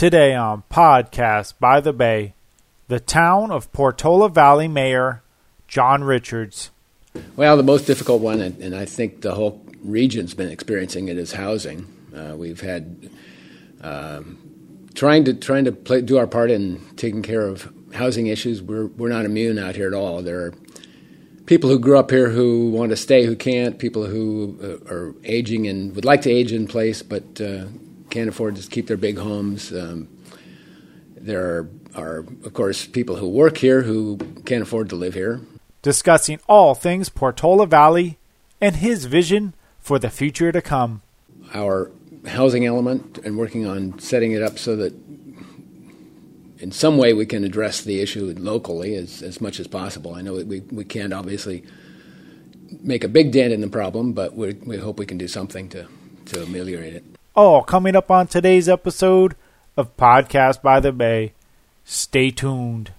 Today on Podcast by the Bay, the town of Portola Valley Mayor John Richards. Well, the most difficult one, and, and I think the whole region's been experiencing it, is housing. Uh, we've had um, trying to trying to play, do our part in taking care of housing issues. We're we're not immune out here at all. There are people who grew up here who want to stay who can't. People who uh, are aging and would like to age in place but uh, can't afford to keep their big homes. Um, there are, are, of course, people who work here who can't afford to live here. Discussing all things Portola Valley and his vision for the future to come. Our housing element and working on setting it up so that in some way we can address the issue locally as, as much as possible. I know we, we can't obviously make a big dent in the problem, but we, we hope we can do something to, to ameliorate it. All coming up on today's episode of Podcast by the Bay. Stay tuned.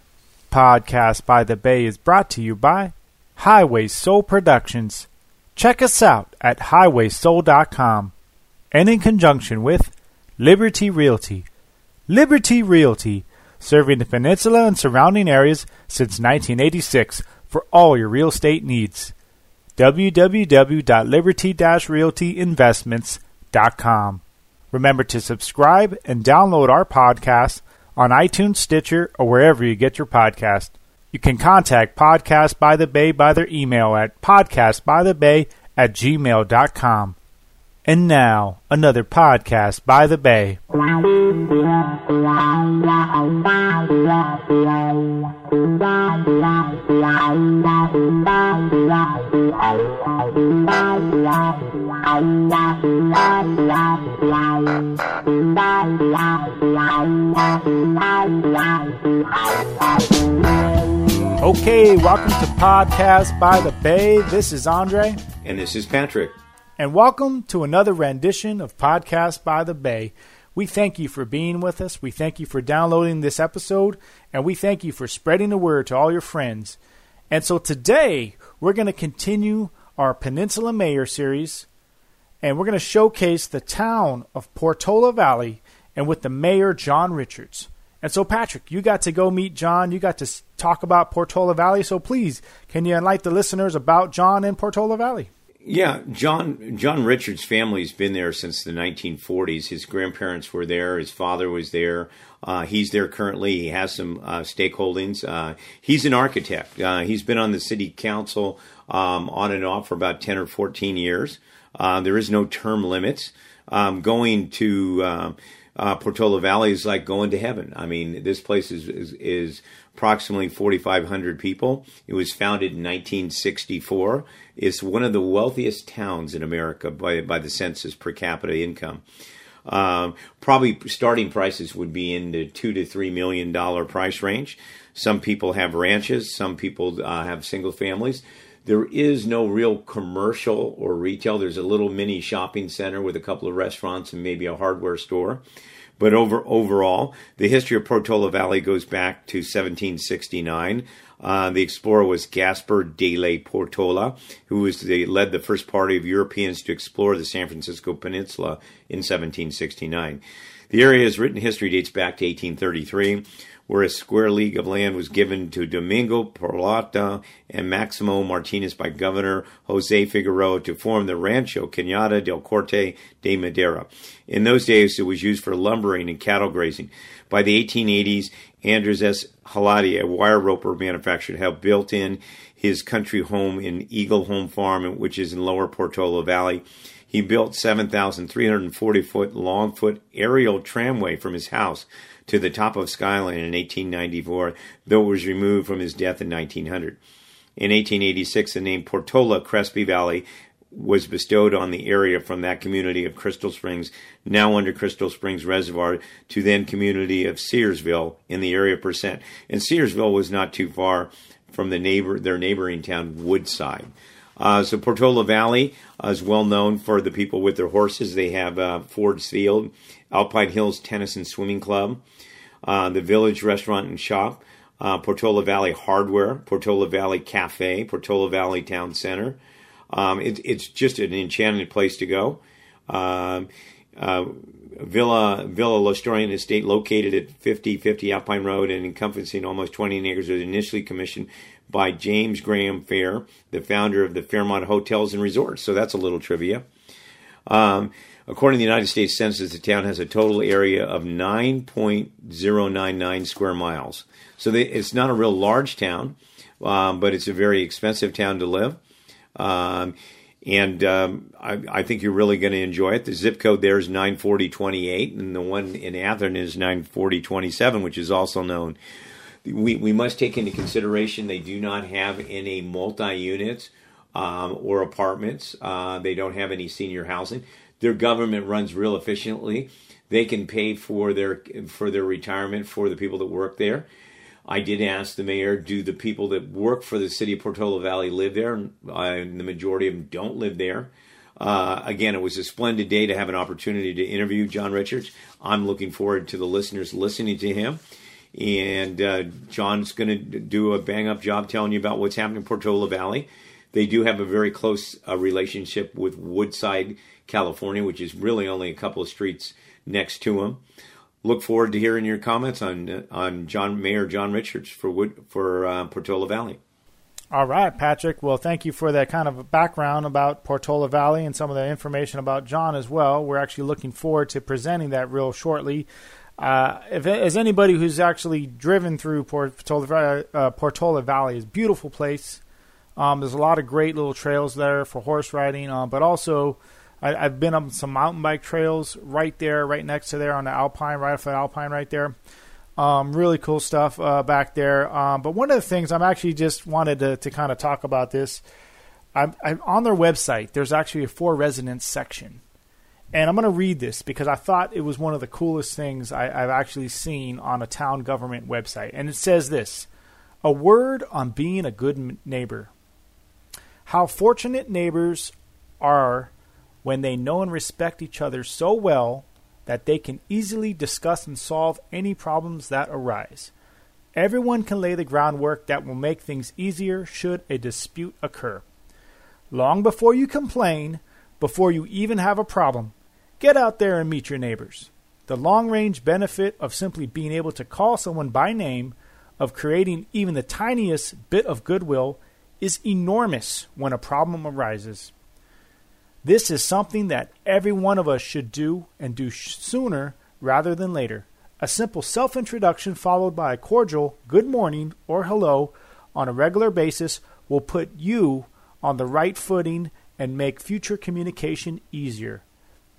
Podcast by the Bay is brought to you by Highway Soul Productions. Check us out at highwaysoul.com and in conjunction with Liberty Realty. Liberty Realty, serving the peninsula and surrounding areas since 1986 for all your real estate needs. www.liberty-realtyinvestments.com. Remember to subscribe and download our podcast on iTunes, Stitcher, or wherever you get your podcast. You can contact Podcast by the Bay by their email at podcastbythebay at gmail.com. And now, another podcast by the Bay. Okay, welcome to Podcast by the Bay. This is Andre. And this is Patrick. And welcome to another rendition of Podcast by the Bay. We thank you for being with us. We thank you for downloading this episode. And we thank you for spreading the word to all your friends. And so today, we're going to continue our Peninsula Mayor series. And we're going to showcase the town of Portola Valley and with the mayor, John Richards. And so, Patrick, you got to go meet John. You got to talk about Portola Valley. So, please, can you enlighten the listeners about John and Portola Valley? Yeah, John John Richards' family's been there since the 1940s. His grandparents were there. His father was there. Uh, he's there currently. He has some uh, stakeholdings. Uh, he's an architect. Uh, he's been on the city council um, on and off for about 10 or 14 years. Uh, there is no term limits. Um, going to um, uh, Portola Valley is like going to heaven. I mean, this place is, is, is approximately 4,500 people. It was founded in 1964. It's one of the wealthiest towns in America by, by the census per capita income. Um, probably starting prices would be in the two to three million dollar price range. Some people have ranches, some people uh, have single families. There is no real commercial or retail. There's a little mini shopping center with a couple of restaurants and maybe a hardware store. But over overall, the history of Portola Valley goes back to 1769. Uh, the explorer was Gaspar de la Portola, who was the, led the first party of Europeans to explore the San Francisco Peninsula in 1769. The area's written history dates back to 1833 where a square league of land was given to Domingo Peralta and Maximo Martinez by Governor Jose Figueroa to form the Rancho Cañada del Corte de Madera. In those days, it was used for lumbering and cattle grazing. By the 1880s, Andres S. Hallidie, a wire roper manufacturer, had built in his country home in Eagle Home Farm, which is in Lower Portola Valley. He built 7,340 foot long foot aerial tramway from his house to the top of Skyline in 1894, though it was removed from his death in 1900. In 1886, the name Portola Crespi Valley was bestowed on the area from that community of Crystal Springs, now under Crystal Springs Reservoir, to then community of Searsville in the area of Percent. And Searsville was not too far from the neighbor, their neighboring town, Woodside. Uh, so Portola Valley is well known for the people with their horses. They have uh, Ford's Field, Alpine Hills Tennis and Swimming Club, uh, the Village Restaurant and Shop, uh, Portola Valley Hardware, Portola Valley Cafe, Portola Valley Town Center. Um, it, it's just an enchanted place to go. Um, uh, Villa Villa Lauriston Estate, located at 5050 Alpine Road and encompassing almost 20 acres, was initially commissioned by James Graham Fair, the founder of the Fairmont Hotels and Resorts. So that's a little trivia. Um, according to the United States Census, the town has a total area of 9.099 square miles. So they, it's not a real large town, um, but it's a very expensive town to live. Um, and um, I, I, think you're really going to enjoy it. The zip code there is 94028, and the one in Atherton is 94027, which is also known. We, we must take into consideration they do not have any multi units um, or apartments. Uh, they don't have any senior housing. Their government runs real efficiently. They can pay for their for their retirement for the people that work there. I did ask the mayor, do the people that work for the city of Portola Valley live there? And the majority of them don't live there. Uh, again, it was a splendid day to have an opportunity to interview John Richards. I'm looking forward to the listeners listening to him. And uh, John's going to do a bang up job telling you about what's happening in Portola Valley. They do have a very close uh, relationship with Woodside, California, which is really only a couple of streets next to them look forward to hearing your comments on on John Mayor John Richards for Wood, for uh, Portola Valley. All right, Patrick. Well, thank you for that kind of background about Portola Valley and some of the information about John as well. We're actually looking forward to presenting that real shortly. Uh, if as anybody who's actually driven through Portola, uh, Portola Valley, is beautiful place. Um, there's a lot of great little trails there for horse riding, uh, but also I, have been on some mountain bike trails right there, right next to there on the Alpine, right off the Alpine, right there. Um, really cool stuff uh, back there. Um, but one of the things I'm actually just wanted to, to kind of talk about this. I'm, I'm, on their website. There's actually a for residents section, and I'm going to read this because I thought it was one of the coolest things I, I've actually seen on a town government website. And it says this: a word on being a good neighbor. How fortunate neighbors are when they know and respect each other so well that they can easily discuss and solve any problems that arise. Everyone can lay the groundwork that will make things easier should a dispute occur. Long before you complain, before you even have a problem, get out there and meet your neighbors. The long range benefit of simply being able to call someone by name, of creating even the tiniest bit of goodwill, is enormous when a problem arises. This is something that every one of us should do and do sooner rather than later. A simple self introduction followed by a cordial good morning or hello on a regular basis will put you on the right footing and make future communication easier.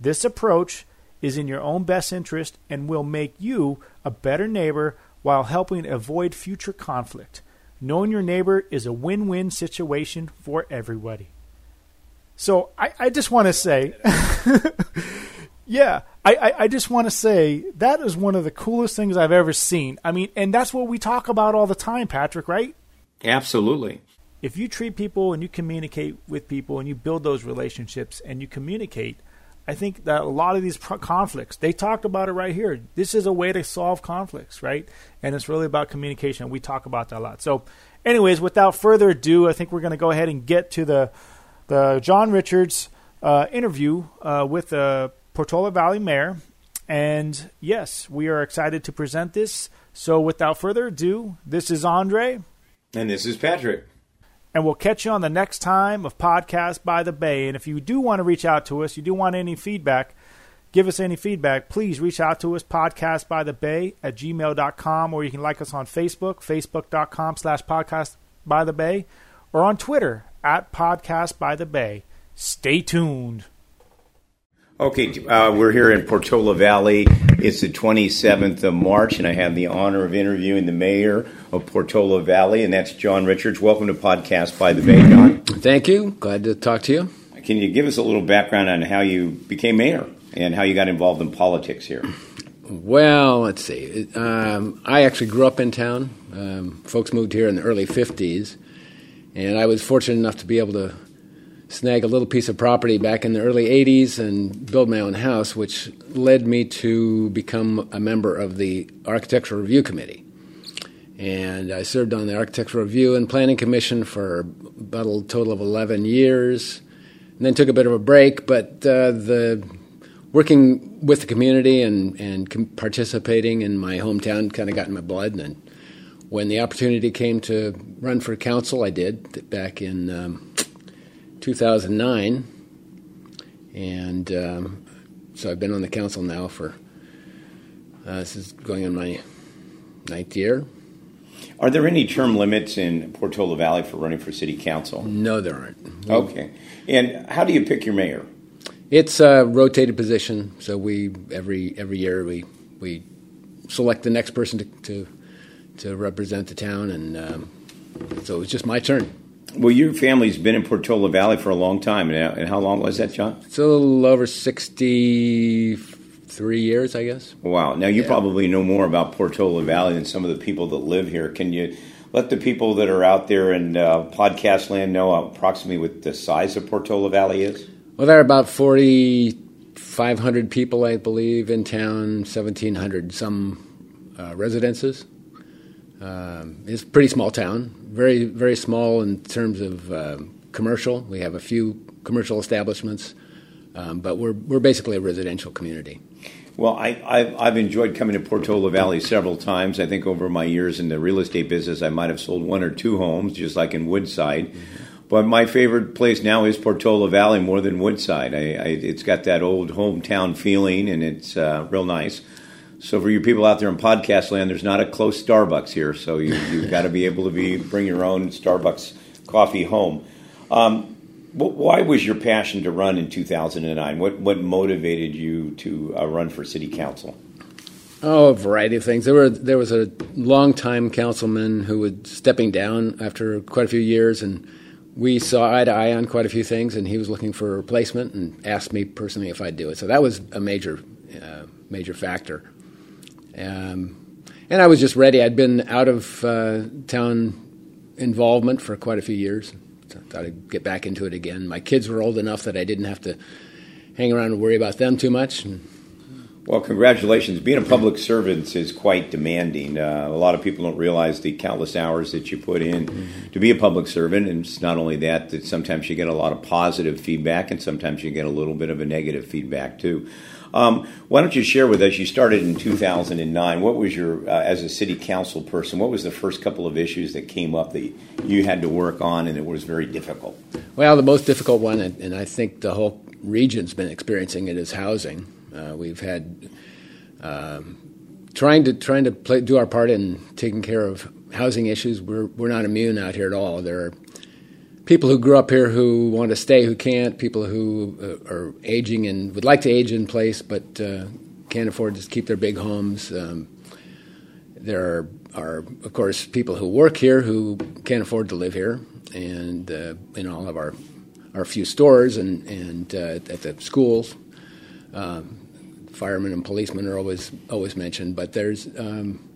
This approach is in your own best interest and will make you a better neighbor while helping avoid future conflict. Knowing your neighbor is a win win situation for everybody. So I, I just want to say, yeah, I, I just want to say that is one of the coolest things I've ever seen. I mean, and that's what we talk about all the time, Patrick, right? Absolutely. If you treat people and you communicate with people and you build those relationships and you communicate, I think that a lot of these pro- conflicts, they talked about it right here. This is a way to solve conflicts, right? And it's really about communication. We talk about that a lot. So, anyways, without further ado, I think we're going to go ahead and get to the the John Richards uh, interview uh, with the Portola Valley Mayor. And yes, we are excited to present this. So without further ado, this is Andre. And this is Patrick. And we'll catch you on the next time of Podcast by the Bay. And if you do want to reach out to us, you do want any feedback, give us any feedback, please reach out to us, podcast by the bay at gmail.com, or you can like us on Facebook, facebook.com slash podcast by the bay, or on Twitter at Podcast by the Bay. Stay tuned. Okay, uh, we're here in Portola Valley. It's the 27th of March, and I have the honor of interviewing the mayor of Portola Valley, and that's John Richards. Welcome to Podcast by the Bay, John. Thank you. Glad to talk to you. Can you give us a little background on how you became mayor and how you got involved in politics here? Well, let's see. Um, I actually grew up in town. Um, folks moved here in the early 50s and I was fortunate enough to be able to snag a little piece of property back in the early 80s and build my own house, which led me to become a member of the Architectural Review Committee. And I served on the Architectural Review and Planning Commission for about a total of 11 years, and then took a bit of a break. But uh, the working with the community and and participating in my hometown kind of got in my blood. And when the opportunity came to run for council, I did back in um, 2009, and um, so I've been on the council now for uh, this is going on my ninth year. Are there any term limits in Portola Valley for running for city council? No, there aren't. Okay. And how do you pick your mayor? It's a rotated position, so we every every year we we select the next person to to, to represent the town, and um, so was just my turn. Well, your family's been in Portola Valley for a long time, and how long was that, John? It's a little over sixty-three years, I guess. Wow! Now you Yeah. probably know more about Portola Valley than some of the people that live here. Can you let the people that are out there in uh, podcast land know approximately what the size of Portola Valley is? Well, there are about forty-five hundred people, I believe, in town. Seventeen hundred some uh, residences. Um, it's a pretty small town. Very very small in terms of uh, commercial. We have a few commercial establishments, um, but we're we're basically a residential community. Well, I, I've, I've enjoyed coming to Portola Valley several times. I think over my years in the real estate business, I might have sold one or two homes, just like in Woodside. But my favorite place now is Portola Valley more than Woodside. I, I, it's got that old hometown feeling, and it's uh, real nice. So for you people out there in podcast land, there's not a close Starbucks here, so you, you've got to be able to be bring your own Starbucks coffee home. Um, why was your passion to run in 2009? What what motivated you to uh, run for city council? Oh, a variety of things. There were there was a longtime councilman who was stepping down after quite a few years, and we saw eye to eye on quite a few things. And he was looking for a replacement, and asked me personally if I'd do it. So that was a major uh, major factor. Um, and I was just ready. I'd been out of uh, town involvement for quite a few years. So I thought I'd get back into it again. My kids were old enough that I didn't have to hang around and worry about them too much. Well, congratulations. Being a public servant is quite demanding. Uh, a lot of people don't realize the countless hours that you put in to be a public servant. And it's not only that, that sometimes you get a lot of positive feedback and sometimes you get a little bit of a negative feedback too. Um, why don't you share with us? You started in 2009. What was your, uh, as a city council person, what was the first couple of issues that came up that you had to work on and it was very difficult? Well, the most difficult one, and, and I think the whole region's been experiencing it, is housing. Uh, we've had um, trying to trying to play, do our part in taking care of housing issues. We're we're not immune out here at all. There are people who grew up here who want to stay who can't. People who uh, are aging and would like to age in place but uh, can't afford to keep their big homes. Um, there are, are, of course, people who work here who can't afford to live here, and uh, in all of our our few stores and and uh, at the schools. Um, firemen and policemen are always always mentioned, but there's um,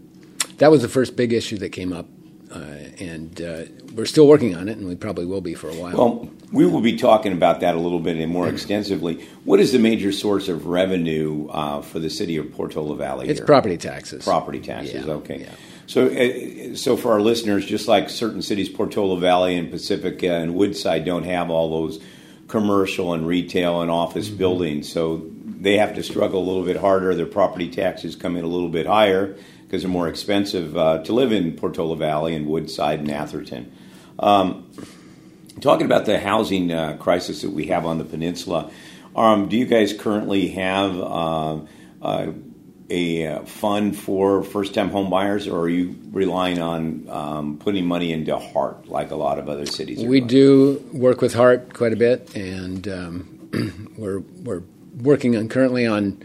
that was the first big issue that came up, and uh, we're still working on it, and we probably will be for a while. Well, we will be talking about that a little bit and more extensively. What is the major source of revenue uh, for the city of Portola Valley? it's here? property taxes. Property taxes. Yeah, okay. yeah. So, uh, so for our listeners, just like certain cities, Portola Valley and Pacifica and Woodside don't have all those commercial and retail and office Mm-hmm. buildings, so they have to struggle a little bit harder. Their property taxes come in a little bit higher because they're more expensive uh, to live in Portola Valley and Woodside and Atherton. Um, talking about the housing uh, crisis that we have on the peninsula, um, do you guys currently have uh, uh, a uh, fund for first-time home buyers, or are you relying on um, putting money into HEART like a lot of other cities? We do work with HEART quite a bit, and um, we're we're working on currently on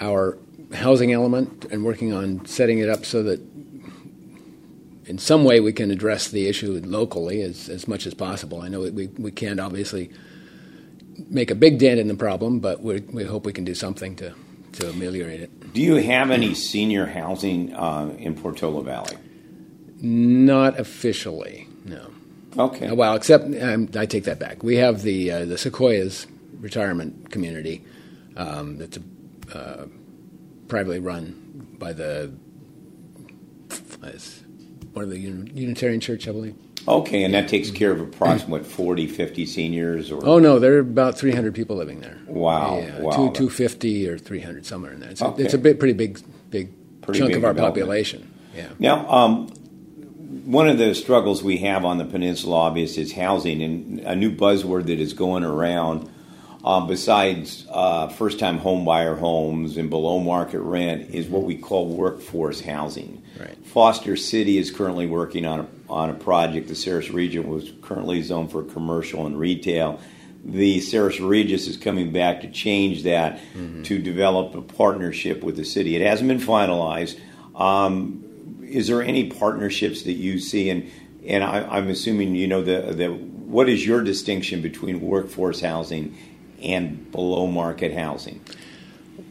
our housing element and working on setting it up so that in some way we can address the issue locally as, as much as possible. I know we, we can't obviously make a big dent in the problem, but we we hope we can do something to, to ameliorate it. Do you have any senior housing uh, in Portola Valley? Not officially, no. Okay. Well, except um, I take that back. We have the uh, the Sequoias retirement community um, that's uh, privately run by the one of the Unitarian Church, I believe. Okay, and that takes care of approximately 40, 50 seniors or Oh no, there are about 300 people living there. Wow, yeah, wow. two 250 or 300 somewhere in there. It's, Okay. a, it's a bit, pretty big, big Pretty chunk big of our population. Yeah. Now, um, one of the struggles we have on the peninsula, obviously, is housing, and a new buzzword that is going around, um, besides uh, first-time homebuyer homes and below-market rent, is what we call workforce housing. Right. Foster City is currently working on a, on a project. The Sares Regis was currently zoned for commercial and retail. The Sares Regis is coming back to change that to develop a partnership with the city. It hasn't been finalized. Um, is there any partnerships that you see? And and I, I'm assuming you know the the what is your distinction between workforce housing and below market housing?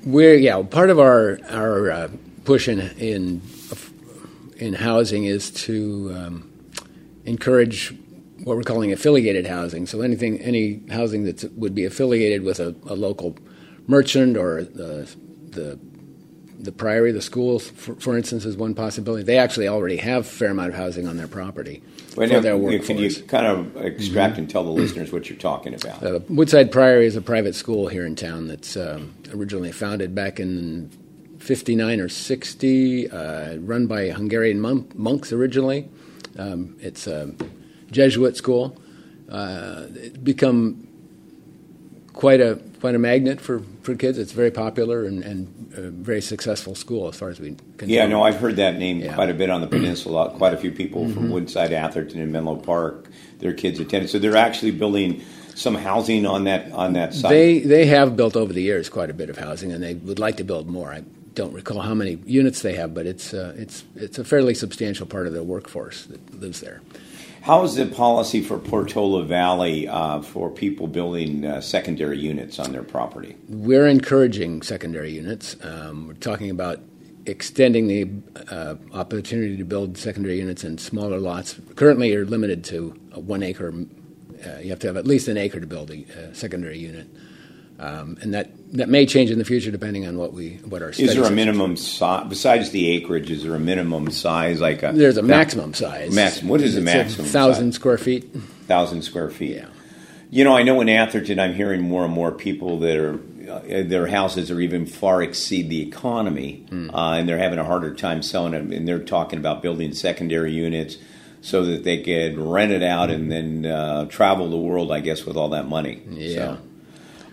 We're yeah. Part of our our uh, push in in in housing is to um, encourage what we're calling affiliated housing. So anything any housing that would be affiliated with a, a local merchant or the the the priory, the schools, for, for instance, is one possibility. They actually already have a fair amount of housing on their property for now, their can workforce. Mm-hmm. you kind of extract and tell the listeners what you're talking about? Uh, Woodside Priory is a private school here in town that's um, originally founded back in 59 or 60, uh, run by Hungarian mon- monks originally. Um, it's a Jesuit school. Uh, it's become quite a quite a magnet for, for kids. It's very popular and, and a very successful school as far as we can Yeah, no, I've heard that name Yeah. Mm-hmm. quite a bit on the peninsula. Quite a few people from Woodside, Atherton, and Menlo Park, their kids attended. So they're actually building some housing on that on that site. They they have built over the years quite a bit of housing, and they would like to build more. I don't recall how many units they have, but it's uh, it's it's a fairly substantial part of the workforce that lives there. How is the policy for Portola Valley uh, for people building uh, secondary units on their property? We're encouraging secondary units. Um, we're talking about extending the uh, opportunity to build secondary units in smaller lots. Currently, you're limited to one acre. Uh, you have to have at least an acre to build a, secondary unit, um, and that that may change in the future depending on what we what our Is there a minimum size besides the acreage? Is there a minimum size like a? There's a maximum size. Maximum. What is the maximum thousand size? square feet. thousand square feet. Yeah. You know, I know in Atherton, I'm hearing more and more people that are uh, their houses are even far exceed the economy, uh, and they're having a harder time selling them. And they're talking about building secondary units so that they could rent it out and then uh, travel the world. I guess with all that money. Yeah. So,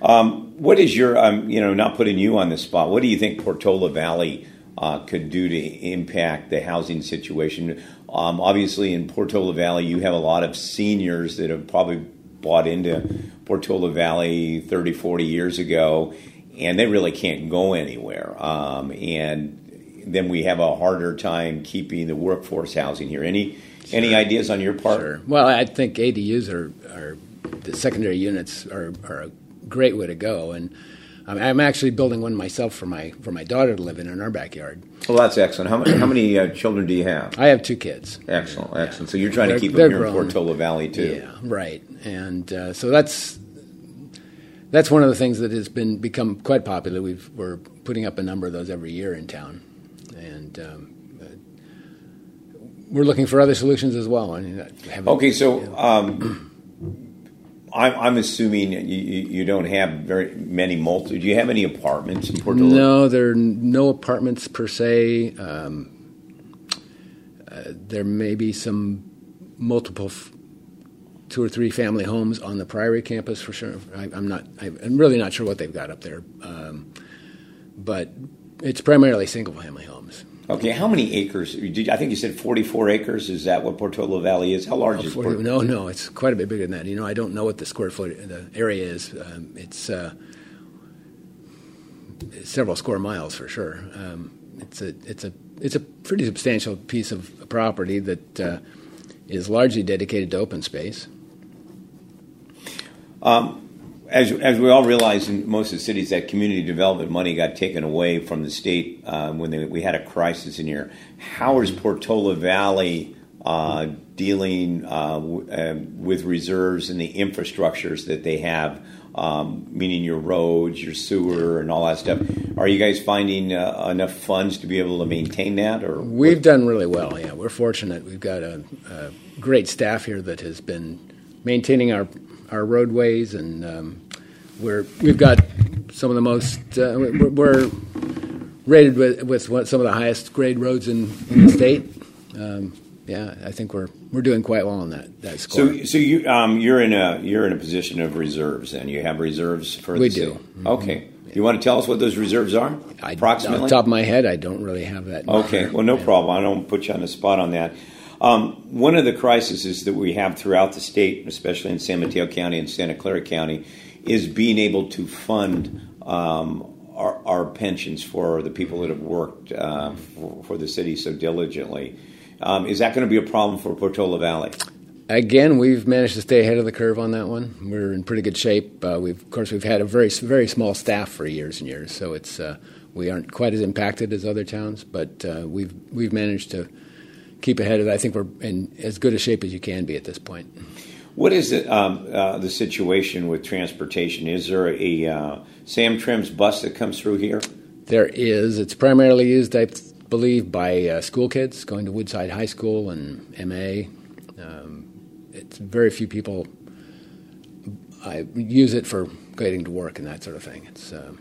um, what is your, um, you know, not putting you on the spot? What do you think Portola Valley uh, could do to impact the housing situation? Um, obviously, in Portola Valley, you have a lot of seniors that have probably bought into Portola Valley 30, 40 years ago, and they really can't go anywhere. Um, and then we have a harder time keeping the workforce housing here. Any any ideas on your part? Sure. Well, I think ADUs are, are the secondary units are, are a great way to go, and I'm, I'm actually building one myself for my for my daughter to live in in our backyard. Well, that's excellent. How many, how many uh, children do you have? I have two kids. Excellent, excellent. So you're trying They're- to keep them here in. Portola Valley too. Yeah, right. And uh, so that's that's one of the things that has been become quite popular. We've, we're putting up a number of those every year in town, and um, we're looking for other solutions as well. I mean, Okay, so um, I'm, I'm assuming you, you don't have very many multi. Do you have any apartments in Portola? No, there are no apartments per se. Um, uh, there may be some multiple, f- two or three family homes on the Priory campus for sure. I, I'm not. I, I'm really not sure what they've got up there, um, but it's primarily single family homes. Okay, how many acres? Did I think you said 44 acres. Is that what Portola Valley is? How large is Forty- Port- no, no, it's quite a bit bigger than that. You know, I don't know what the square foot the area is. Um, it's uh, several square miles for sure. Um, it's a it's a it's a pretty substantial piece of property that uh, is largely dedicated to open space. As, as we all realize in most of the cities, that community development money got taken away from the state uh, when they, we had a crisis in here. How is Portola Valley uh, dealing uh, w- um with reserves and the infrastructures that they have um, meaning your roads, your sewer, and all that stuff. Are you guys finding uh, enough funds to be able to maintain that? Or we've done really well. Yeah, we're fortunate. We've got a, a great staff here that has been maintaining our our roadways, and um, we're we've got some of the most uh, we're, we're, rated with with some of the highest grade roads in, in the state. Um, yeah, I think we're we're doing quite well on that that score. So, so you um, you're in a you're in a position of reserves, and you have reserves for we the do. Mm-hmm. Okay, you want to tell us what those reserves are? I, approximately, off the top of my head, I don't really have that. Okay, well, no problem. I don't put you on the spot on that. Um, one of the crises that we have throughout the state, especially in San Mateo County and Santa Clara County, is being able to fund um, our, our, pensions for the people that have worked uh, for, for, the city so diligently. Um, is that going to be a problem for Portola Valley? Again, we've managed to stay ahead of the curve on that one. We're in pretty good shape. Uh, we've, of course, we've had a very, very small staff for years and years, so it's uh, we aren't quite as impacted as other towns, but uh, we've we've managed to keep ahead of it. I think we're in as good a shape as you can be at this point. What is it, um, uh, the situation with transportation? Is there a uh, SamTrans bus that comes through here? There is. It's primarily used, I believe, by uh, school kids going to Woodside High School and MA. Um, it's very few people. I use it for getting to work and that sort of thing. It's uh,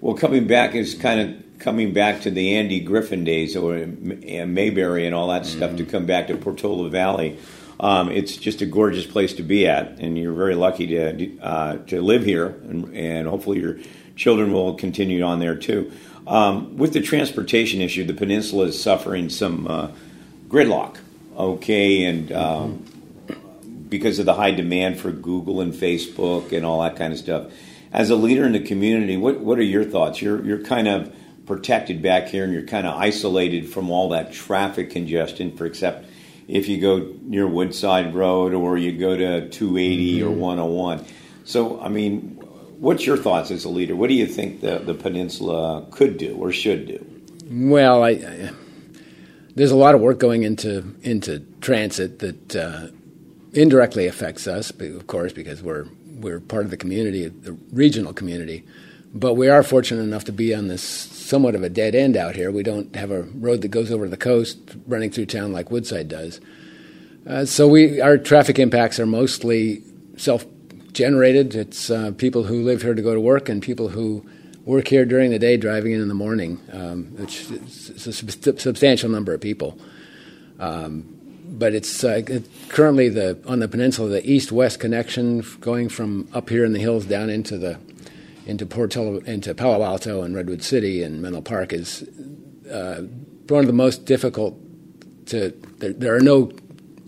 well, coming back is kind of coming back to the Andy Griffith days or Mayberry and all that mm-hmm. stuff to come back to Portola Valley. Um, it's just a gorgeous place to be at, and you're very lucky to uh, to live here, and, and, hopefully your children will continue on there too. Um, with the transportation issue, the peninsula is suffering some uh, gridlock. Okay, and um, because of the high demand for Google and Facebook and all that kind of stuff. As a leader in the community, what what are your thoughts? You're you're kind of protected back here, and you're kind of isolated from all that traffic congestion. For except if you go near Woodside Road or you go to 280 mm-hmm. or 101. So, I mean, what's your thoughts as a leader? What do you think the, the peninsula could do or should do? Well, I, I, there's a lot of work going into into transit that uh, indirectly affects us, of course, because we're we're part of the community, the regional community. But we are fortunate enough to be on this somewhat of a dead end out here. We don't have a road that goes over the coast running through town like Woodside does. Uh, so we our traffic impacts are mostly self generated. It's uh, people who live here to go to work and people who work here during the day, driving in in the morning, um, which is a sub- substantial number of people. Um, but it's uh, currently the on the peninsula the east-west connection going from up here in the hills down into the into Portola, into Palo Alto and Redwood City and Menlo Park is uh, one of the most difficult to. There, there, are no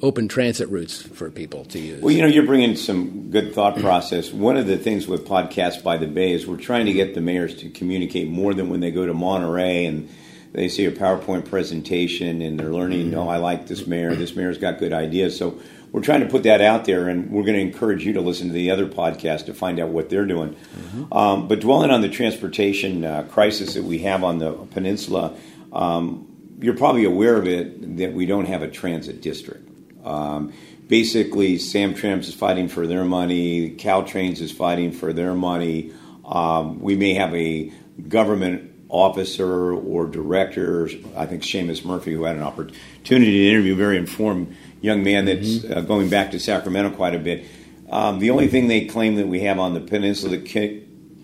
open transit routes for people to use. Well, you know, you're bringing some good thought process. One of the things with Podcasts by the Bay is we're trying to get the mayors to communicate more than when they go to Monterey and they see a PowerPoint presentation and they're learning, mm-hmm. oh, I like this mayor, this mayor's got good ideas. So we're trying to put that out there, and we're going to encourage you to listen to the other podcast to find out what they're doing. Mm-hmm. Um, but dwelling on the transportation uh, crisis that we have on the peninsula, um, you're probably aware of it that we don't have a transit district. Um, basically, Samtrans is fighting for their money, Caltrains is fighting for their money. Um, we may have a government officer or director, I think Seamus Murphy, who had an opportunity to interview, very informed young man that's mm-hmm. uh, going back to Sacramento quite a bit. Um, the only thing they claim that we have on the peninsula that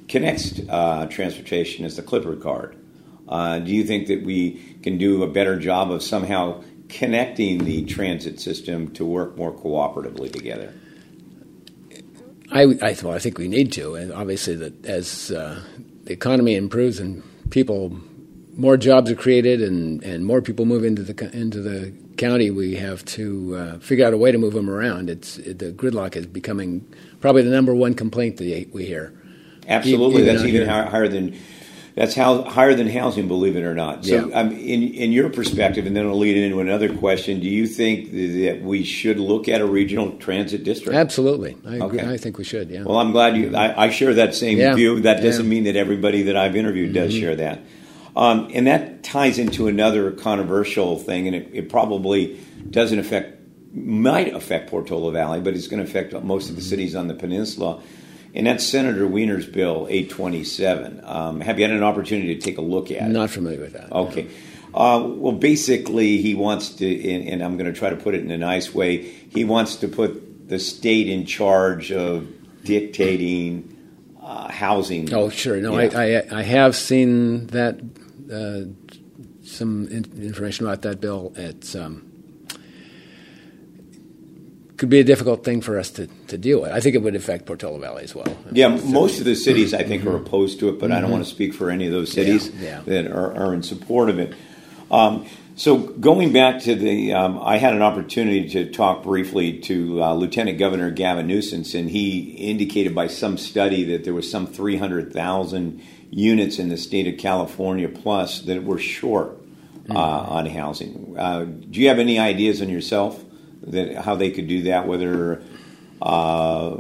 connects uh, transportation is the Clipper card. Uh, do you think that we can do a better job of somehow connecting the transit system to work more cooperatively together? I, I, well, I think we need to, and obviously that as uh, the economy improves and people, more jobs are created, and, and more people move into the into the county, we have to uh, figure out a way to move them around. It's it, the gridlock is becoming probably the number one complaint that we hear. Absolutely, even that's even higher, higher than that's how higher than housing, believe it or not. So, yeah. um, in in your perspective, and then I'll lead into another question. Do you think that we should look at a regional transit district? Absolutely, I agree. Okay. I think we should. Yeah. Well, I'm glad you. I, I share that same yeah. view. That doesn't yeah. mean that everybody that I've interviewed does mm-hmm. share that. Um, and that ties into another controversial thing, and it, it, probably doesn't affect, might affect Portola Valley, but it's going to affect most of the cities on the peninsula. and that's Senator Wiener's bill 827. Um, have you had an opportunity to take a look at it? Not familiar with that. Okay. Uh, well, basically, he wants to, and, and I'm going to try to put it in a nice way. He wants to put the state in charge of dictating uh, housing. Oh, sure. No, Yeah. I, I I have seen that uh, some in, information about that bill. It's um, could be a difficult thing for us to, to deal with. I think it would affect Portola Valley as well. Yeah, most of the cities I think are opposed to it, but I don't want to speak for any of those cities Mm-hmm. Yeah, that are, are in support of it. Um, so going back to the, um, I had an opportunity to talk briefly to uh, Lieutenant Governor Gavin Newsom, and he indicated by some study that there was some 300,000 units in the state of California plus that were short uh, on housing. Uh, do you have any ideas on yourself that how they could do that? Whether uh,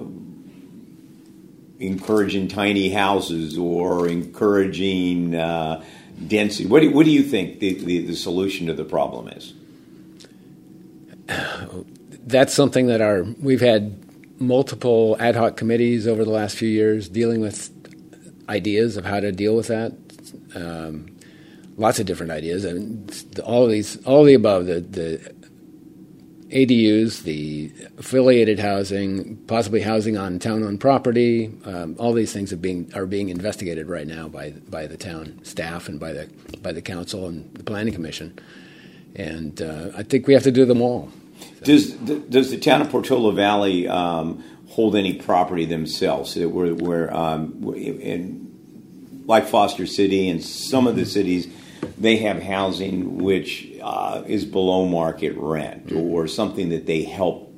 encouraging tiny houses or encouraging uh, density. What do, what do you think the, the, the solution to the problem is? That's something that our we've had multiple ad hoc committees over the last few years dealing with ideas of how to deal with that. Um, lots of different ideas, and all of these, all of the above, the, the ADUs, the affiliated housing, possibly housing on town-owned property. Um, all these things are being are being investigated right now by by the town staff and by the by the council and the planning commission. And uh, I think we have to do them all. Does does the town of Portola Valley um, hold any property themselves? That where where um, in like Foster City and some of the cities, they have housing which uh, is below market rent or something that they help.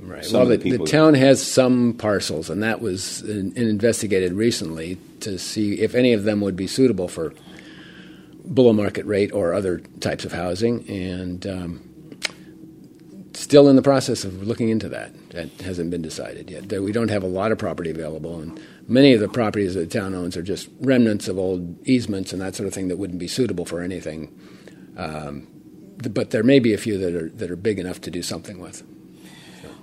Right. Some well, the the, the town has some parcels, and that was in, investigated recently to see if any of them would be suitable for below market rate or other types of housing, and um, still in the process of looking into that. That hasn't been decided yet. We don't have a lot of property available, and many of the properties that the town owns are just remnants of old easements and that sort of thing that wouldn't be suitable for anything. Um, but there may be a few that are that are big enough to do something with.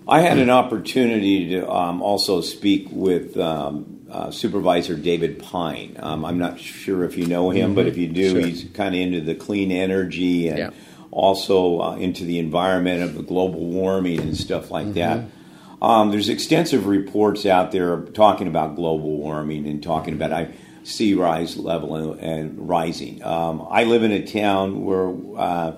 I had an opportunity to um, also speak with um, uh, Supervisor David Pine. Um, I'm not sure if you know him, but if you do, Sure. he's kind of into the clean energy and Yeah. also uh, into the environment of the global warming and stuff like that. Um, there's extensive reports out there talking about global warming and talking about I, sea rise level and, and rising. Um, I live in a town where uh,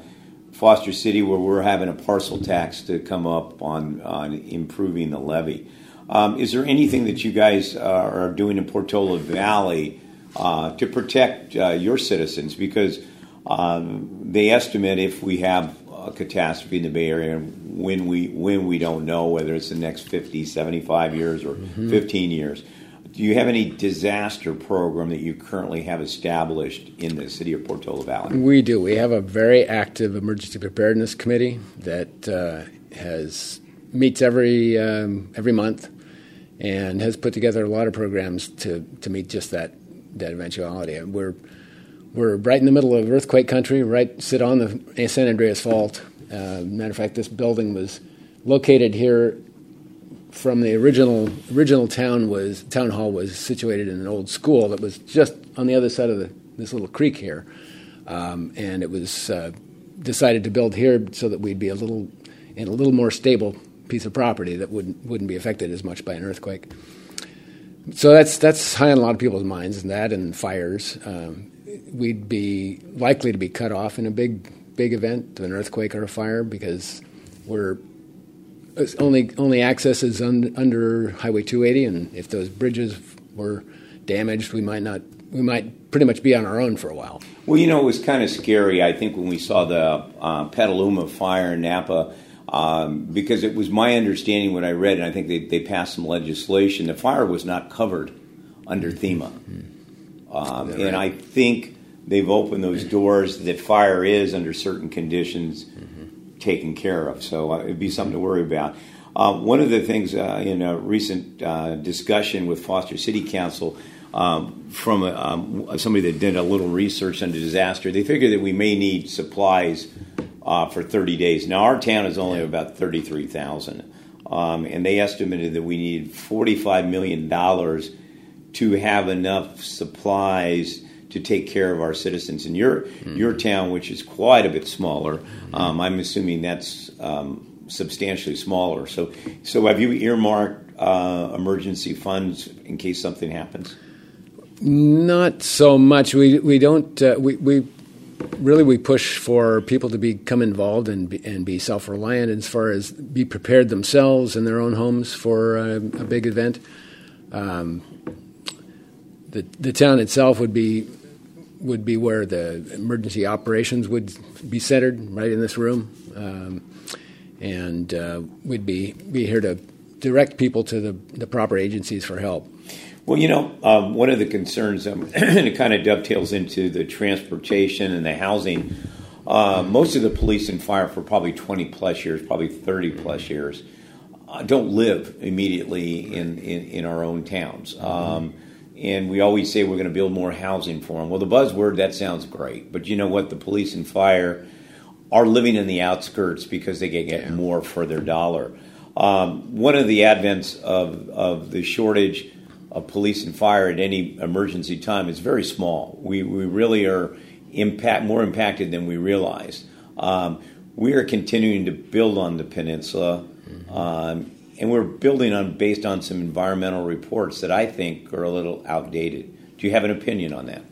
Foster City, where we're having a parcel tax to come up on on improving the levee. Um, is there anything that you guys uh, are doing in Portola Valley uh, to protect uh, your citizens? Because um, they estimate if we have a catastrophe in the Bay Area, when we when we don't know whether it's the next 50, 75 years or 15 years. Do you have any disaster program that you currently have established in the city of Portola Valley? We do. We have a very active emergency preparedness committee that uh, has meets every um, every month and has put together a lot of programs to, to meet just that that eventuality. And we're we're right in the middle of earthquake country, right sit on the San Andreas Fault. Uh, matter of fact, this building was located here from the original original town was town hall was situated in an old school that was just on the other side of the, this little creek here, um, and it was uh, decided to build here so that we'd be a little in a little more stable piece of property that wouldn't wouldn't be affected as much by an earthquake. So that's that's high on a lot of people's minds, and that and fires. Um, we'd be likely to be cut off in a big big event, an earthquake or a fire, because we're only only access is un, under Highway 280, and if those bridges were damaged, we might not. We might pretty much be on our own for a while. Well, you know, it was kind of scary, I think, when we saw the uh, Petaluma fire in Napa, um, because it was my understanding when I read, and I think they, they passed some legislation, the fire was not covered under FEMA. Um, and I think they've opened those doors that fire is, under certain conditions, taken care of. So uh, it'd be something to worry about. Uh, one of the things uh, in a recent uh, discussion with Foster City Council um, from a, um, somebody that did a little research on the disaster, they figured that we may need supplies uh, for 30 days. Now, our town is only about 33,000. um, and they estimated that we needed $45 million to have enough supplies to take care of our citizens. In your mm-hmm. your town, which is quite a bit smaller, mm-hmm. um, I'm assuming that's um, substantially smaller. So, so have you earmarked uh, emergency funds in case something happens? Not so much. We we don't uh, we we really we push for people to become involved and be, and be self reliant as far as be prepared themselves in their own homes for a, a big event. Um, the the town itself would be would be where the emergency operations would be centered, right in this room, um, and uh, we'd be be here to direct people to the, the proper agencies for help. Well, you know, um, one of the concerns, um, and it kind of dovetails into the transportation and the housing. Uh, most of the police and fire for probably 20 plus years, probably 30 plus years, uh, don't live immediately in, in, in our own towns. Um, and we always say we're going to build more housing for them. Well, the buzzword, that sounds great. But you know what? The police and fire are living in the outskirts because they can get yeah. more for their dollar. Um, one of the advents of, of the shortage of police and fire at any emergency time is very small. We, we really are impact more impacted than we realize. Um, we are continuing to build on the peninsula, mm-hmm. um, and we're building on based on some environmental reports that I think are a little outdated. Do you have an opinion on that?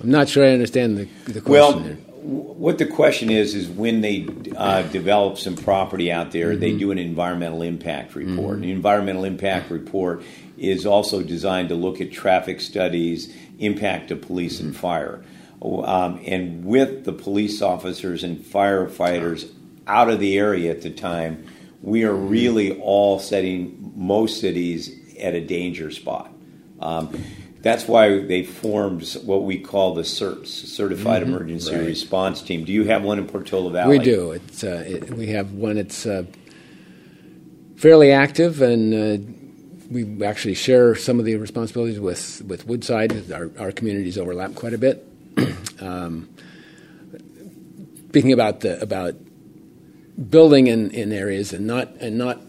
I'm not sure I understand the, the question. Well, there. what the question is is when they uh, develop some property out there, mm-hmm. they do an environmental impact report. Mm-hmm. An environmental impact report is also designed to look at traffic studies, impact of police and fire. Um, and with the police officers and firefighters out of the area at the time, we are really all setting most cities at a danger spot. Um, that's why they formed what we call the CERTS, Certified mm-hmm. Emergency right. Response Team. Do you have one in Portola Valley? We do. It's, uh, it, we have one that's uh, fairly active and uh, we actually share some of the responsibilities with, with Woodside. Our, our communities overlap quite a bit. um, speaking about the about building in, in areas and not and not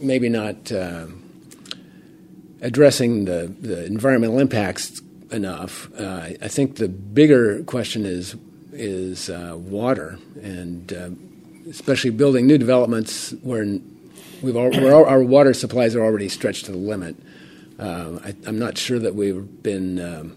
maybe not uh, addressing the, the environmental impacts enough. Uh, I think the bigger question is is uh, water and uh, especially building new developments where We've all, our water supplies are already stretched to the limit. Uh, I, am not sure that we've been um,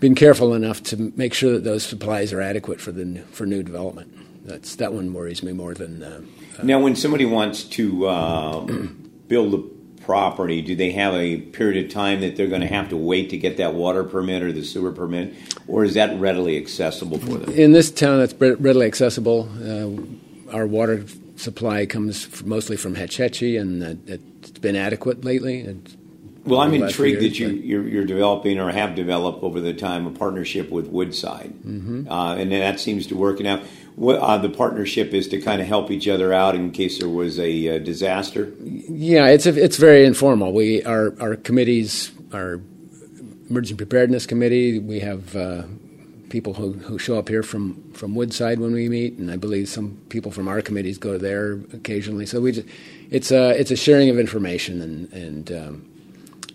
been careful enough to make sure that those supplies are adequate for the for new development. That's that one worries me more than. Uh, uh now, when somebody wants to uh, build a property, do they have a period of time that they're going to have to wait to get that water permit or the sewer permit, or is that readily accessible for them? In this town, that's readily accessible. Uh, our water supply comes mostly from Hetch Hetchy, and it's been adequate lately. It's well, I'm intrigued years, that you, you're, you're, developing or have developed over the time a partnership with Woodside, mm-hmm. uh, and that seems to work. Now, what, uh, the partnership is to kind of help each other out in case there was a uh, disaster. Yeah, it's a, it's very informal. We our our committees, our emergency preparedness committee, we have uh, people who, who show up here from, from Woodside when we meet, and I believe some people from our committees go there occasionally. So we just, it's a it's a sharing of information and and um,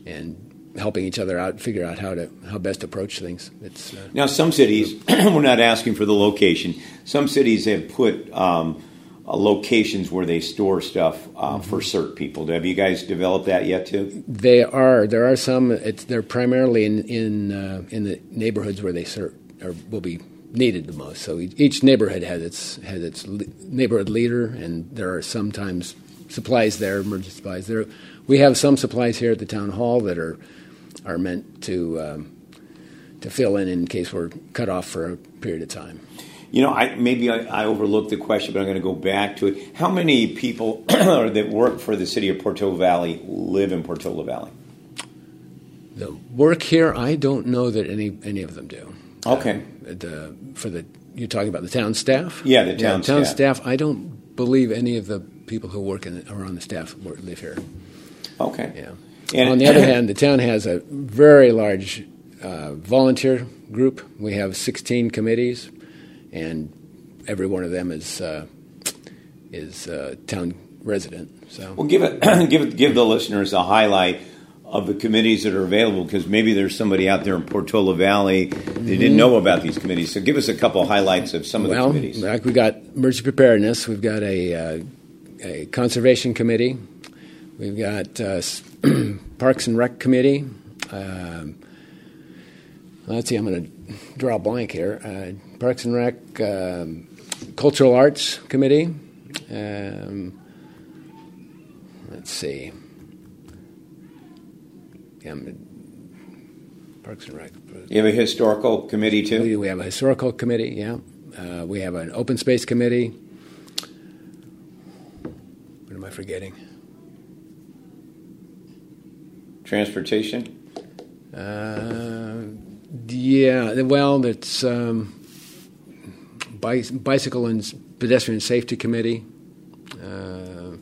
and helping each other out, figure out how to how best approach things. It's uh, now some cities we're not asking for the location. Some cities have put. Um, uh, locations where they store stuff uh, mm-hmm. for CERT people. Have you guys developed that yet too? They are. There are some. It's, they're primarily in in uh, in the neighborhoods where they CERT or will be needed the most. So each neighborhood has its has its neighborhood leader, and there are sometimes supplies there, emergency supplies. There, we have some supplies here at the town hall that are are meant to um, to fill in in case we're cut off for a period of time. You know, I, maybe I, I, overlooked the question, but I'm going to go back to it. How many people that work for the city of Portola Valley live in Portola Valley? The work here, I don't know that any any of them do. Okay. Uh, the for the you're talking about the town staff. Yeah, the town, yeah, town staff. staff. I don't believe any of the people who work in or on the staff live here. Okay. Yeah. And on the other hand, the town has a very large uh, volunteer group. We have 16 committees, and every one of them is uh, is uh, town resident. So, well, give it, give it, give the listeners a highlight of the committees that are available because maybe there's somebody out there in Portola Valley that mm-hmm. didn't know about these committees. So, give us a couple of highlights of some of well, the committees. Like we got emergency preparedness, we've got a, uh, a conservation committee, we've got uh, Parks and Rec committee. Um, let's see, I'm going to draw a blank here. Uh, Parks and Rec, um, Cultural Arts Committee. Um, let's see. Yeah, Parks and Rec. You have a historical committee too. We, we have a historical committee. Yeah, uh, we have an open space committee. What am I forgetting? Transportation. Uh, yeah, well, it's um, bicycle and pedestrian safety committee. Uh,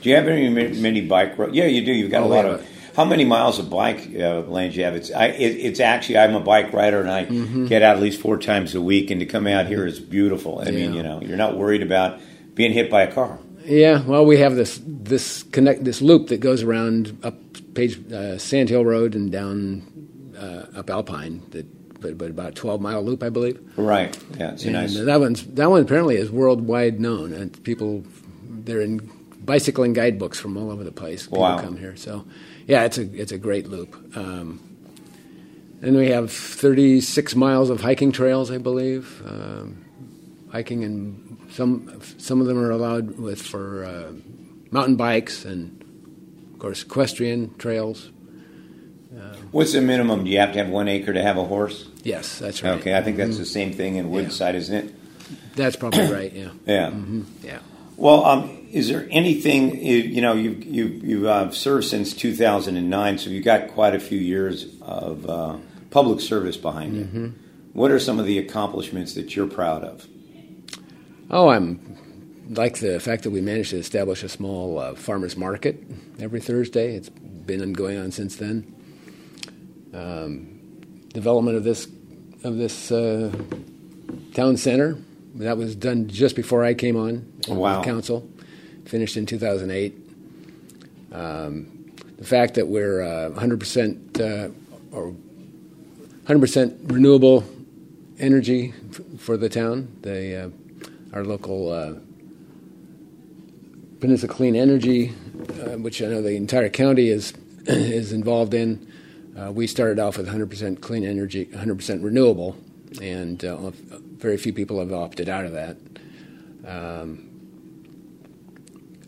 do you have any many bike roads? Yeah, you do. You've got oh, a lot of. A, how many miles of bike uh, lanes you have? It's I, it, it's actually I'm a bike rider and I mm-hmm. get out at least four times a week, and to come out here is beautiful. I yeah. mean, you know, you're not worried about being hit by a car. Yeah, well, we have this this connect this loop that goes around up Page uh, Sand Hill Road and down uh, up Alpine that but, but about a 12 mile loop, I believe. Right. Yeah, it's and nice. That one's that one apparently is worldwide known, and people they're in bicycling guidebooks from all over the place. People wow. come here, so yeah, it's a it's a great loop. Um, and we have 36 miles of hiking trails, I believe. Um, hiking and some some of them are allowed with for uh, mountain bikes and course equestrian trails. What's the minimum? Do you have to have one acre to have a horse? Yes, that's right. Okay, I think that's mm-hmm. the same thing in Woodside, yeah. isn't it? That's probably right. Yeah. Yeah. Mm-hmm. Yeah. Well, um, is there anything you know you you you uh, served since 2009, so you've got quite a few years of uh, public service behind you. Mm-hmm. What are some of the accomplishments that you're proud of? Oh, I'm like the fact that we managed to establish a small uh, farmers market every Thursday. It's been going on since then um, development of this of this uh, town center. That was done just before I came on wow. council. Finished in 2008. Um, the fact that we're uh, 100% uh, or 100% renewable energy f- for the town. The uh, our local uh, Peninsula Clean Energy, uh, which I know the entire county is is involved in. Uh, we started off with 100% clean energy, 100% renewable, and uh, very few people have opted out of that. Um,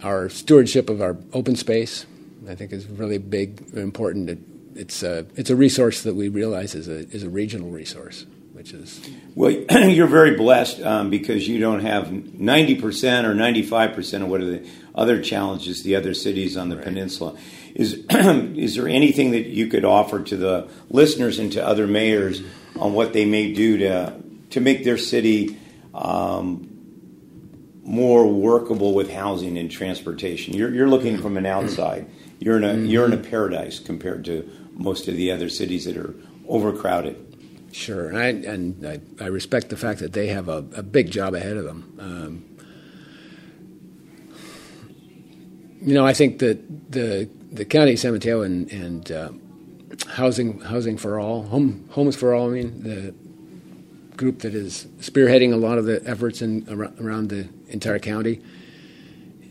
our stewardship of our open space, I think, is really big, important. It, it's a, it's a resource that we realize is a, is a regional resource, which is. Well, you're very blessed um, because you don't have 90% or 95% of what are the other challenges the other cities on the right. peninsula. Is is there anything that you could offer to the listeners and to other mayors on what they may do to to make their city um, more workable with housing and transportation? You're, you're looking from an outside. You're in a mm-hmm. you're in a paradise compared to most of the other cities that are overcrowded. Sure, and I, and I, I respect the fact that they have a, a big job ahead of them. Um, you know, I think that the the county Mateo and, and uh, housing housing for all, home homes for all. I mean, the group that is spearheading a lot of the efforts in around the entire county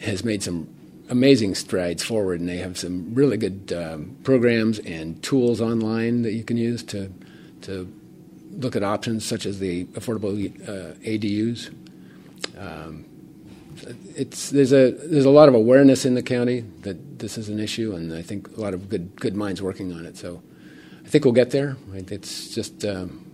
has made some amazing strides forward, and they have some really good um, programs and tools online that you can use to to look at options such as the affordable uh, ADUs. Um, it's there's a there's a lot of awareness in the county that this is an issue, and I think a lot of good good minds working on it. So I think we'll get there. It's just um,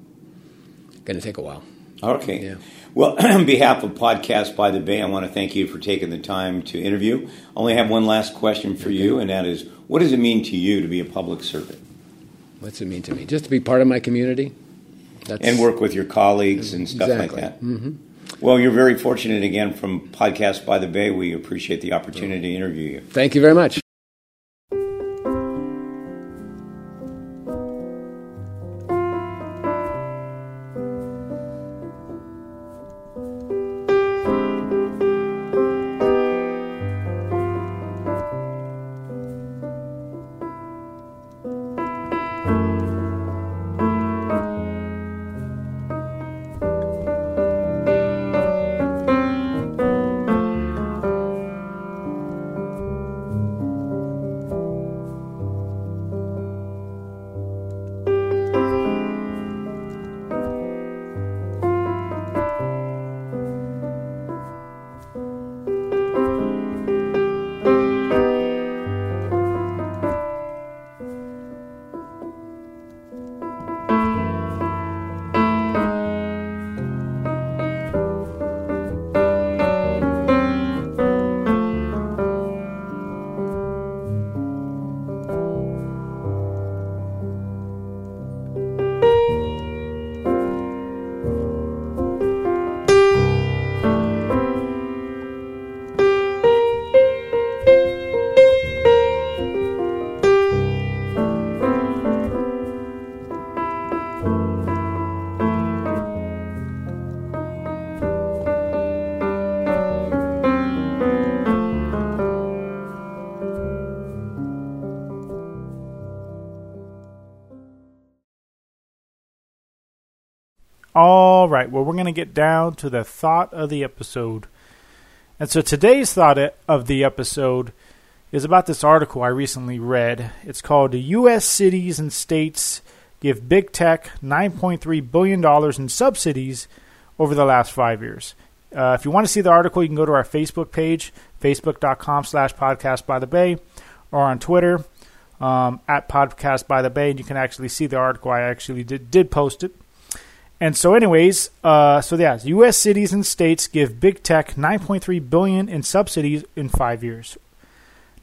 going to take a while. Okay. Yeah. Well, on behalf of Podcast by the Bay, I want to thank you for taking the time to interview. I only have one last question for okay. you, and that is, what does it mean to you to be a public servant? What's it mean to me? Just to be part of my community. That's, and work with your colleagues and stuff exactly. like that. Mm-hmm. Well, you're very fortunate again from Podcast by the Bay. We appreciate the opportunity to interview you. Thank you very much. All right, well, we're going to get down to the thought of the episode. And so today's thought of the episode is about this article I recently read. It's called U.S. Cities and States Give Big Tech $9.3 billion in subsidies over the last five years. Uh, if you want to see the article, you can go to our Facebook page, facebook.com slash podcast by the bay, or on Twitter um, at podcast by the bay, and you can actually see the article. I actually did, did post it. And so, anyways, uh, so yeah, U.S. cities and states give big tech 9.3 billion in subsidies in five years.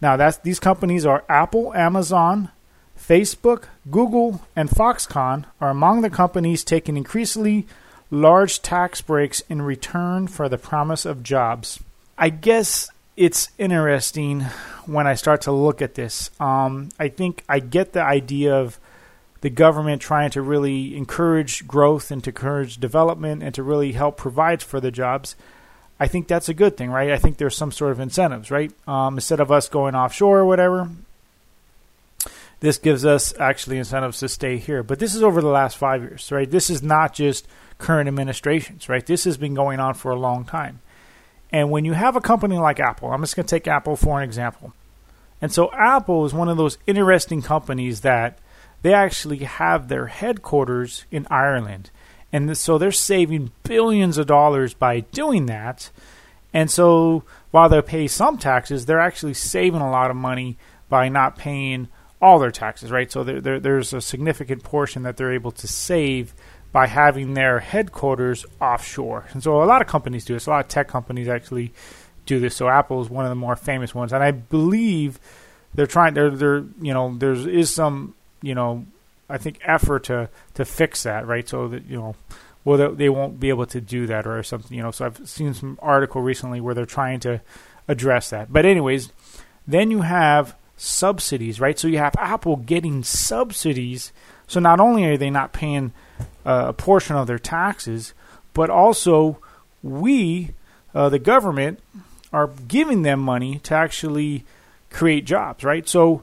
Now, that's these companies are Apple, Amazon, Facebook, Google, and Foxconn are among the companies taking increasingly large tax breaks in return for the promise of jobs. I guess it's interesting when I start to look at this. Um, I think I get the idea of the government trying to really encourage growth and to encourage development and to really help provide for the jobs. I think that's a good thing, right? I think there's some sort of incentives, right? Um, instead of us going offshore or whatever, this gives us actually incentives to stay here. But this is over the last five years, right? This is not just current administrations, right? This has been going on for a long time. And when you have a company like Apple, I'm just going to take Apple for an example. And so Apple is one of those interesting companies that they actually have their headquarters in Ireland. And so they're saving billions of dollars by doing that. And so while they pay some taxes, they're actually saving a lot of money by not paying all their taxes, right? So there, there, there's a significant portion that they're able to save by having their headquarters offshore. And so a lot of companies do this. A lot of tech companies actually do this. So Apple is one of the more famous ones, and I believe they're trying. They're, they're you know there is some you know I think effort to to fix that right. So that you know well they won't be able to do that or something you know. So I've seen some article recently where they're trying to address that. But anyways, then you have subsidies, right? So you have Apple getting subsidies. So not only are they not paying uh, a portion of their taxes, but also we, uh, the government, are giving them money to actually create jobs, right? So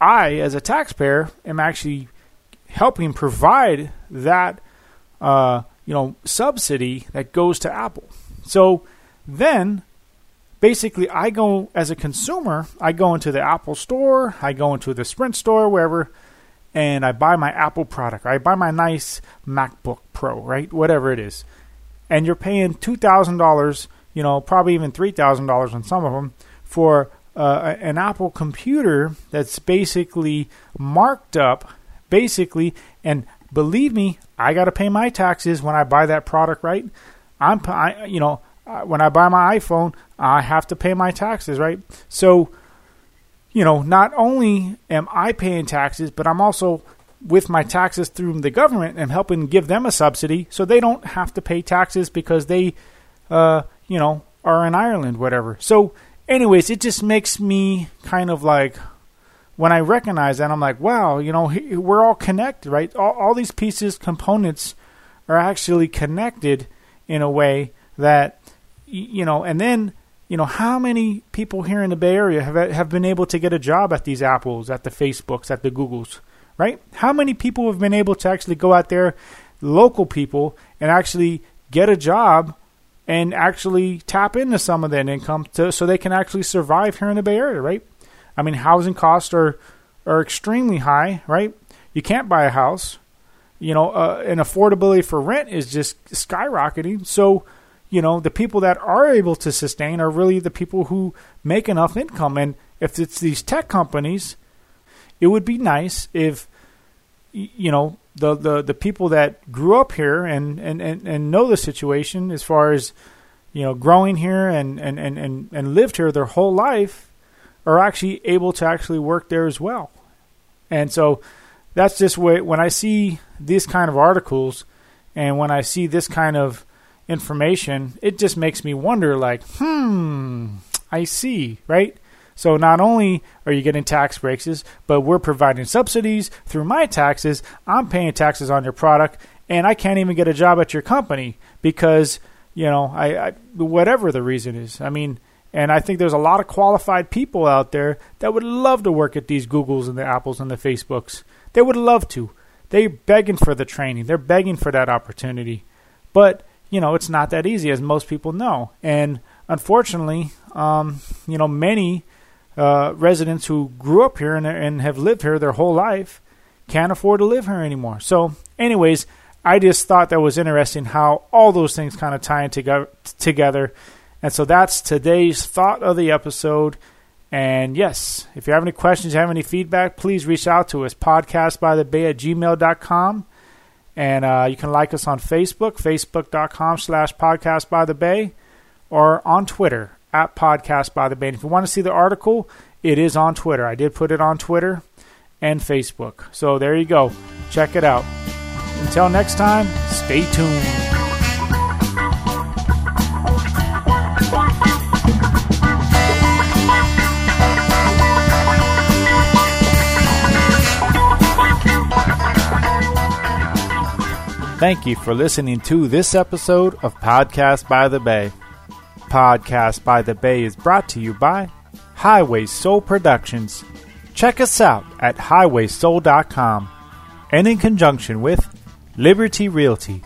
I, as a taxpayer, am actually helping provide that, uh, you know, subsidy that goes to Apple. So then basically I go as a consumer, I go into the Apple store, I go into the Sprint store, wherever, and I buy my Apple product. I buy my nice MacBook Pro, right? Whatever it is. And you're paying $2,000, you know, probably even $3,000 on some of them for uh, an Apple computer that's basically marked up, basically, and believe me, I got to pay my taxes when I buy that product, right? I'm, I, you know, when I buy my iPhone, I have to pay my taxes, right? So, you know, not only am I paying taxes, but I'm also with my taxes through the government and helping give them a subsidy so they don't have to pay taxes because they, uh, you know, are in Ireland, whatever. So, anyways, it just makes me kind of like, when I recognize that, I'm like, wow, you know, we're all connected, right? All, all these pieces, components are actually connected in a way that you know, and then you know how many people here in the Bay Area have have been able to get a job at these Apples, at the Facebooks, at the Googles, right? How many people have been able to actually go out there, local people, and actually get a job and actually tap into some of that income to, so they can actually survive here in the Bay Area, right? I mean, housing costs are are extremely high, right? You can't buy a house. You know, uh, and affordability for rent is just skyrocketing. So you know, the people that are able to sustain are really the people who make enough income. And if it's these tech companies, it would be nice if, you know, the, the, the people that grew up here and, and, and, and know the situation as far as, you know, growing here and, and, and, and, and lived here their whole life are actually able to actually work there as well. And so that's just what, when I see these kind of articles and when I see this kind of information, it just makes me wonder like, hmm, I see, right? So not only are you getting tax breaks, but we're providing subsidies through my taxes. I'm paying taxes on your product, and I can't even get a job at your company because you know I, I whatever the reason is. I mean, and I think there's a lot of qualified people out there that would love to work at these Googles and the Apples and the Facebooks. They would love to. They're begging for the training. They're begging for that opportunity. But, you know, it's not that easy, as most people know. And unfortunately, um, you know, many uh, residents who grew up here and, and have lived here their whole life can't afford to live here anymore. So, anyways, I just thought that was interesting how all those things kind of tie in together, together. And so that's today's thought of the episode. And yes, if you have any questions, have any feedback, please reach out to us, podcastbythebay at gmail.com. And uh, you can like us on Facebook, facebook.com slash podcastbythebay, or on Twitter, at Podcast by the And if you want to see the article, it is on Twitter. I did put it on Twitter and Facebook. So there you go. Check it out. Until next time, stay tuned. Thank you for listening to this episode of Podcast by the Bay. Podcast by the Bay is brought to you by Highway Soul Productions. Check us out at highwaysoul.com and in conjunction with Liberty Realty.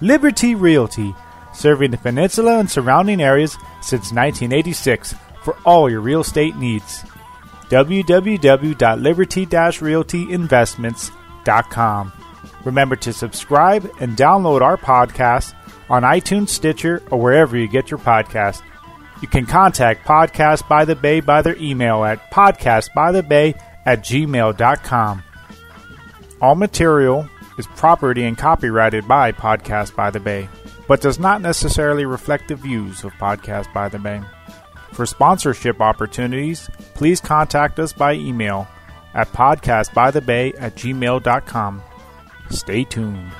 Liberty Realty, serving the peninsula and surrounding areas since 1986 for all your real estate needs. www.liberty-realtyinvestments.com. Remember to subscribe and download our podcast on iTunes, Stitcher, or wherever you get your podcast. You can contact Podcast by the Bay by their email at podcastbythebay at gmail.com. All material is property and copyrighted by Podcast by the Bay, but does not necessarily reflect the views of Podcast by the Bay. For sponsorship opportunities, please contact us by email at podcastbythebay at gmail.com. Stay tuned.